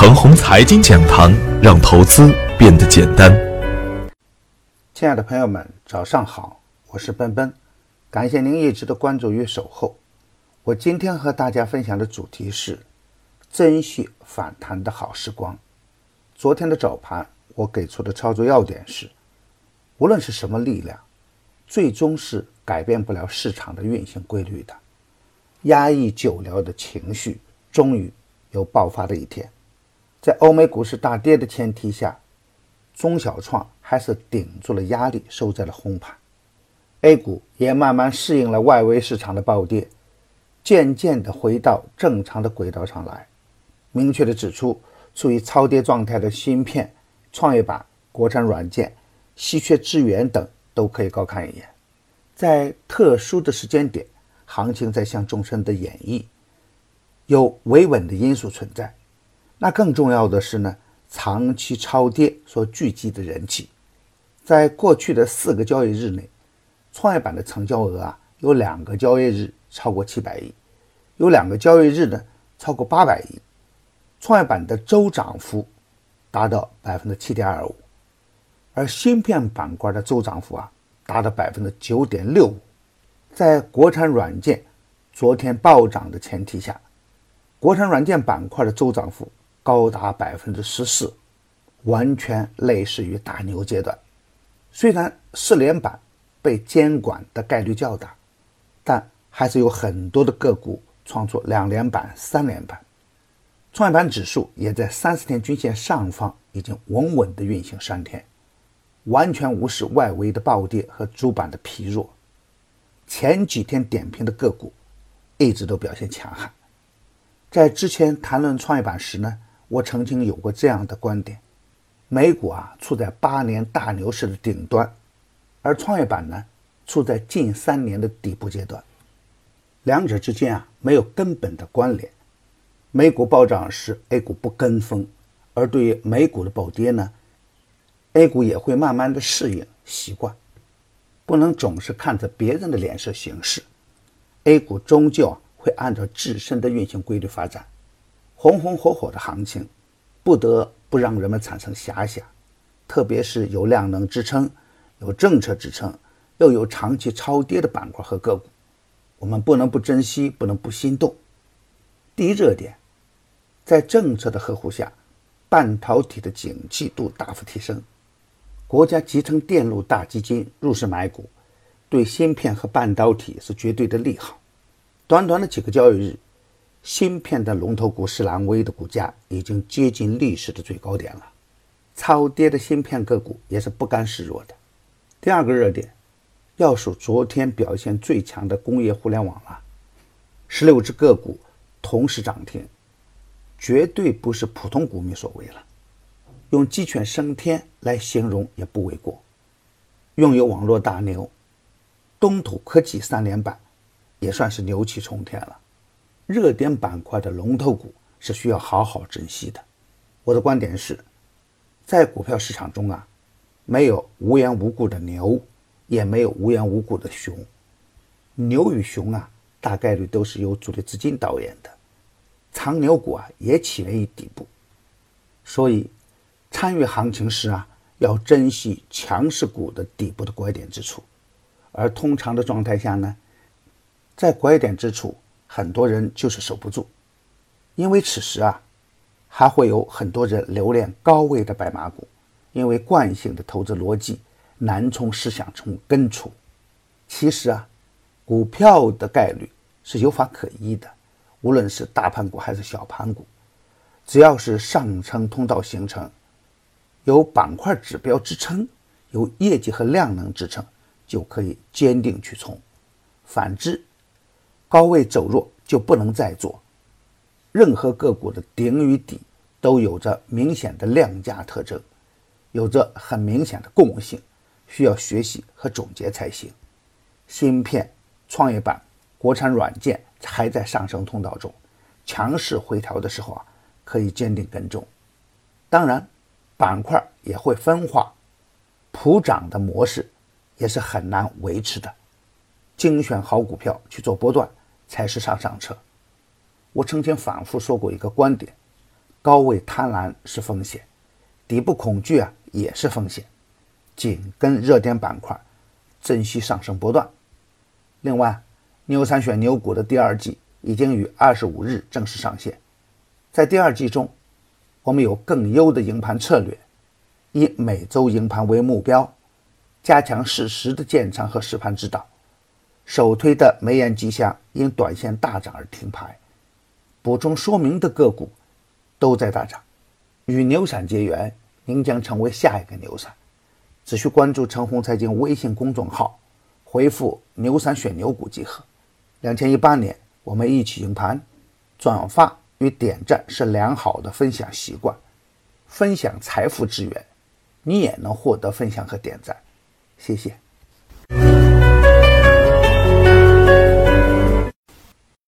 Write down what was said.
程红财经讲堂，让投资变得简单。亲爱的朋友们，早上好，我是奔奔，感谢您一直的关注与守候。我今天和大家分享的主题是珍惜反弹的好时光。昨天的早盘，我给出的操作要点是：无论是什么力量，最终是改变不了市场的运行规律的。压抑久了的情绪，终于有爆发的一天。在欧美股市大跌的前提下，中小创还是顶住了压力，收在了红盘。A 股也慢慢适应了外围市场的暴跌，渐渐地回到正常的轨道上来。明确地指出，处于超跌状态的芯片、创业板、国产软件、稀缺资源等都可以高看一眼。在特殊的时间点，行情在向众生的演绎，有维稳的因素存在。那更重要的是呢，长期超跌所聚集的人气，在过去的四个交易日内，创业板的成交额啊，有两个交易日超过七百亿，有两个交易日呢超过八百亿，创业板的周涨幅达到百分之七点二五，而芯片板块的周涨幅啊达到百分之九点六五，在国产软件昨天暴涨的前提下，国产软件板块的周涨幅。高达百分之十四，完全类似于大牛阶段。虽然四连板被监管的概率较大，但还是有很多的个股创出两连板、三连板。创业板指数也在三十天均线上方已经稳稳的运行三天，完全无视外围的暴跌和主板的疲弱。前几天点评的个股一直都表现强悍。在之前谈论创业板时呢。我曾经有过这样的观点：美股啊处在八年大牛市的顶端，而创业板呢处在近三年的底部阶段，两者之间啊没有根本的关联。美股暴涨时，A 股不跟风；而对于美股的暴跌呢，A 股也会慢慢的适应习惯，不能总是看着别人的脸色行事。A 股终究会按照自身的运行规律发展。红红火火的行情，不得不让人们产生遐想，特别是有量能支撑、有政策支撑，又有长期超跌的板块和个股，我们不能不珍惜，不能不心动。第一热点，在政策的呵护下，半导体的景气度大幅提升，国家集成电路大基金入市买股，对芯片和半导体是绝对的利好。短短的几个交易日。芯片的龙头股士兰微的股价已经接近历史的最高点了，超跌的芯片个股也是不甘示弱的。第二个热点，要数昨天表现最强的工业互联网了，十六只个股同时涨停，绝对不是普通股民所为了，用鸡犬升天来形容也不为过。拥有网络大牛，东土科技三连板，也算是牛气冲天了。热点板块的龙头股是需要好好珍惜的。我的观点是，在股票市场中啊，没有无缘无故的牛，也没有无缘无故的熊。牛与熊啊，大概率都是由主力资金导演的。长牛股啊，也起源于底部。所以，参与行情时啊，要珍惜强势股的底部的拐点之处。而通常的状态下呢，在拐点之处。很多人就是守不住，因为此时啊，还会有很多人留恋高位的白马股，因为惯性的投资逻辑难从思想中根除。其实啊，股票的概率是有法可依的，无论是大盘股还是小盘股，只要是上升通道形成，有板块指标支撑，有业绩和量能支撑，就可以坚定去冲。反之，高位走弱就不能再做。任何个股的顶与底都有着明显的量价特征，有着很明显的共性，需要学习和总结才行。芯片、创业板、国产软件还在上升通道中，强势回调的时候啊，可以坚定跟踪。当然，板块也会分化，普涨的模式也是很难维持的。精选好股票去做波段。才是上上策。我曾经反复说过一个观点：高位贪婪是风险，底部恐惧啊也是风险。紧跟热点板块，珍惜上升波段。另外，牛散选牛股的第二季已经于二十五日正式上线。在第二季中，我们有更优的营盘策略，以每周营盘为目标，加强适时的建仓和实盘指导。首推的梅雁吉祥因短线大涨而停牌，补充说明的个股都在大涨。与牛散结缘，您将成为下一个牛散。只需关注陈红财经微信公众号，回复“牛散选牛股”即可。两千一八年，我们一起赢盘。转发与点赞是良好的分享习惯，分享财富之源，你也能获得分享和点赞。谢谢。